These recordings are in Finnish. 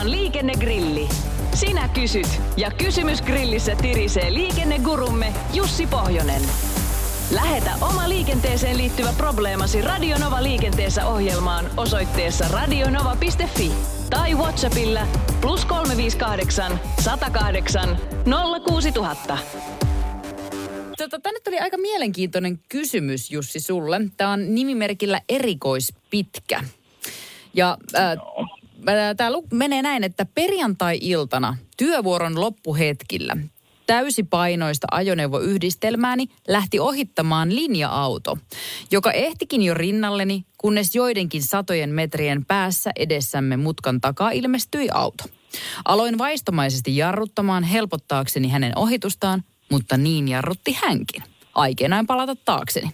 Radionovan liikennegrilli. Sinä kysyt ja kysymys grillissä tirisee liikennegurumme Jussi Pohjonen. Lähetä oma liikenteeseen liittyvä probleemasi Radionova liikenteessä ohjelmaan osoitteessa radionova.fi tai Whatsappilla plus 358 108 06000. Tota, tänne tuli aika mielenkiintoinen kysymys Jussi sulle. Tämä on nimimerkillä erikoispitkä. Ja äh, tämä menee näin, että perjantai-iltana työvuoron loppuhetkillä täysipainoista ajoneuvoyhdistelmääni lähti ohittamaan linja-auto, joka ehtikin jo rinnalleni, kunnes joidenkin satojen metrien päässä edessämme mutkan takaa ilmestyi auto. Aloin vaistomaisesti jarruttamaan helpottaakseni hänen ohitustaan, mutta niin jarrutti hänkin. Aikeenain palata taakseni.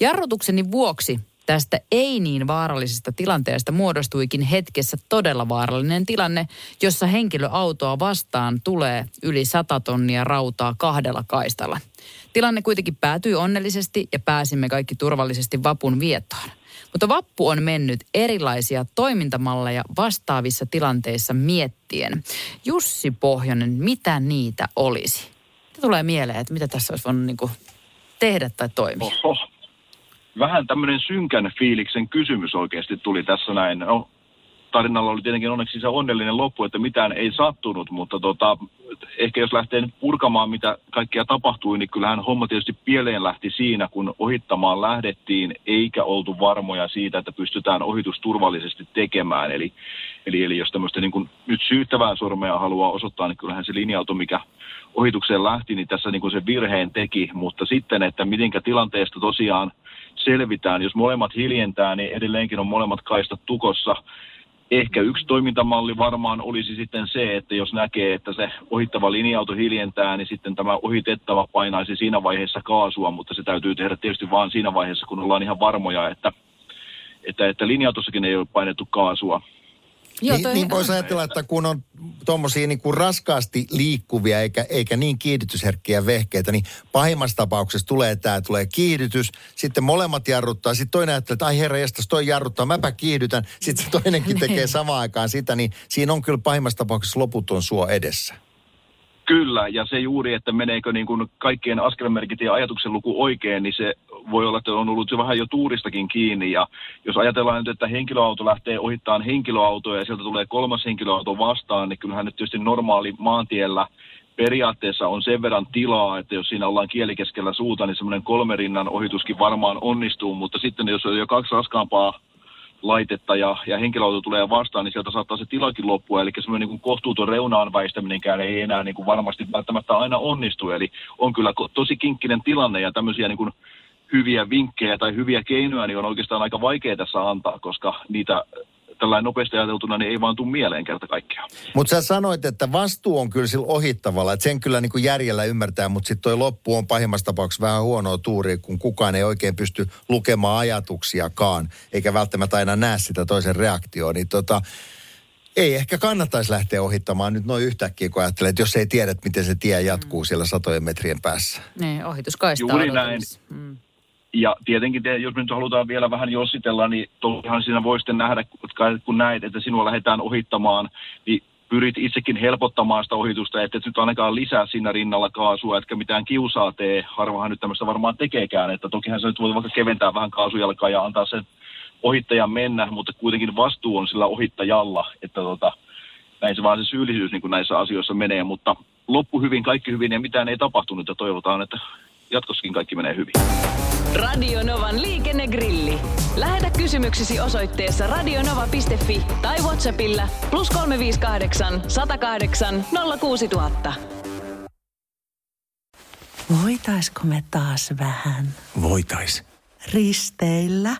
Jarrutukseni vuoksi Tästä ei niin vaarallisesta tilanteesta muodostuikin hetkessä todella vaarallinen tilanne, jossa henkilöautoa vastaan tulee yli 100 tonnia rautaa kahdella kaistalla. Tilanne kuitenkin päätyi onnellisesti ja pääsimme kaikki turvallisesti vapun viettoon. Mutta vappu on mennyt erilaisia toimintamalleja vastaavissa tilanteissa miettien. Jussi Pohjonen, mitä niitä olisi? Mitä tulee mieleen, että mitä tässä olisi voinut niin tehdä tai toimia? Oho vähän tämmöinen synkän fiiliksen kysymys oikeasti tuli tässä näin. No, tarinalla oli tietenkin onneksi se onnellinen loppu, että mitään ei sattunut, mutta tota, ehkä jos lähtee nyt purkamaan, mitä kaikkea tapahtui, niin kyllähän homma tietysti pieleen lähti siinä, kun ohittamaan lähdettiin, eikä oltu varmoja siitä, että pystytään ohitus turvallisesti tekemään. Eli, eli, eli jos tämmöistä niin kuin nyt syyttävää sormea haluaa osoittaa, niin kyllähän se linja-auto, mikä ohitukseen lähti, niin tässä niin kuin se virheen teki, mutta sitten, että mitenkä tilanteesta tosiaan selvitään. Jos molemmat hiljentää, niin edelleenkin on molemmat kaistat tukossa. Ehkä yksi toimintamalli varmaan olisi sitten se, että jos näkee, että se ohittava linja-auto hiljentää, niin sitten tämä ohitettava painaisi siinä vaiheessa kaasua, mutta se täytyy tehdä tietysti vain siinä vaiheessa, kun ollaan ihan varmoja, että, että, että linja-autossakin ei ole painettu kaasua. Joo, niin, niin voisi ajatella, että kun on tuommoisia niin kuin raskaasti liikkuvia eikä, eikä niin kiihdytysherkkiä vehkeitä, niin pahimmassa tapauksessa tulee tämä, tulee kiihdytys, sitten molemmat jarruttaa, sitten toinen ajattelee, että ai herra jästäs, toi jarruttaa, mäpä kiihdytän, sitten se toinenkin tekee niin. samaan aikaan sitä, niin siinä on kyllä pahimmassa tapauksessa loputon suo edessä. Kyllä, ja se juuri, että meneekö niin kuin kaikkien askelmerkit ja ajatuksen luku oikein, niin se voi olla, että on ollut jo vähän jo tuuristakin kiinni. Ja jos ajatellaan nyt, että henkilöauto lähtee ohittaan henkilöautoa ja sieltä tulee kolmas henkilöauto vastaan, niin kyllähän nyt tietysti normaali maantiellä periaatteessa on sen verran tilaa, että jos siinä ollaan kielikeskellä suuta, niin semmoinen kolmerinnan ohituskin varmaan onnistuu, mutta sitten jos on jo kaksi raskaampaa laitetta ja, ja henkilöauto tulee vastaan, niin sieltä saattaa se tilakin loppua. Eli semmoinen niin kohtuuton reunaan väistäminenkään ei enää niin kuin varmasti välttämättä aina onnistu. Eli on kyllä tosi kinkkinen tilanne ja tämmöisiä niin kuin hyviä vinkkejä tai hyviä keinoja niin on oikeastaan aika vaikea tässä antaa, koska niitä tällainen nopeasti ajateltuna niin ei vaan tule mieleen kerta kaikkiaan. Mutta sä sanoit, että vastuu on kyllä sillä ohittavalla, että sen kyllä niin kuin järjellä ymmärtää, mutta sitten toi loppu on pahimmassa tapauksessa vähän huonoa tuuria, kun kukaan ei oikein pysty lukemaan ajatuksiakaan, eikä välttämättä aina näe sitä toisen reaktioon. Niin tota, ei ehkä kannattaisi lähteä ohittamaan nyt noin yhtäkkiä, kun ajattelee, että jos ei tiedä, miten se tie jatkuu mm. siellä satojen metrien päässä. Niin, ohituskaista Juuri näin. Mm. Ja tietenkin, jos me nyt halutaan vielä vähän jossitella, niin toihan siinä voi sitten nähdä, kun näet, että sinua lähdetään ohittamaan, niin pyrit itsekin helpottamaan sitä ohitusta, että et nyt ainakaan lisää siinä rinnalla kaasua, etkä mitään kiusaa tee. Harvahan nyt tämmöistä varmaan tekeekään, että tokihan se nyt voi vaikka keventää vähän kaasujalkaa ja antaa sen ohittajan mennä, mutta kuitenkin vastuu on sillä ohittajalla, että tota, näin se vaan se syyllisyys niin kuin näissä asioissa menee, mutta loppu hyvin, kaikki hyvin ja mitään ei tapahtunut ja toivotaan, että jatkossakin kaikki menee hyvin. Radio Novan liikennegrilli. Lähetä kysymyksesi osoitteessa radionova.fi tai Whatsappilla plus 358 108 06000. Voitaisko me taas vähän? Voitais. Risteillä?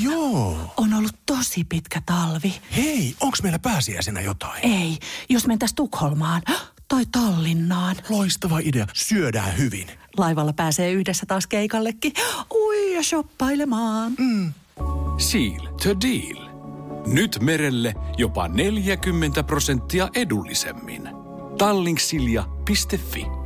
Joo. On ollut tosi pitkä talvi. Hei, onks meillä pääsiäisenä jotain? Ei, jos mentäis Tukholmaan tai Tallinnaan. Loistava idea. Syödään hyvin. Laivalla pääsee yhdessä taas keikallekin. Ui ja shoppailemaan. Mm. Seal to deal. Nyt merelle jopa 40 prosenttia edullisemmin. Tallingsilja.fi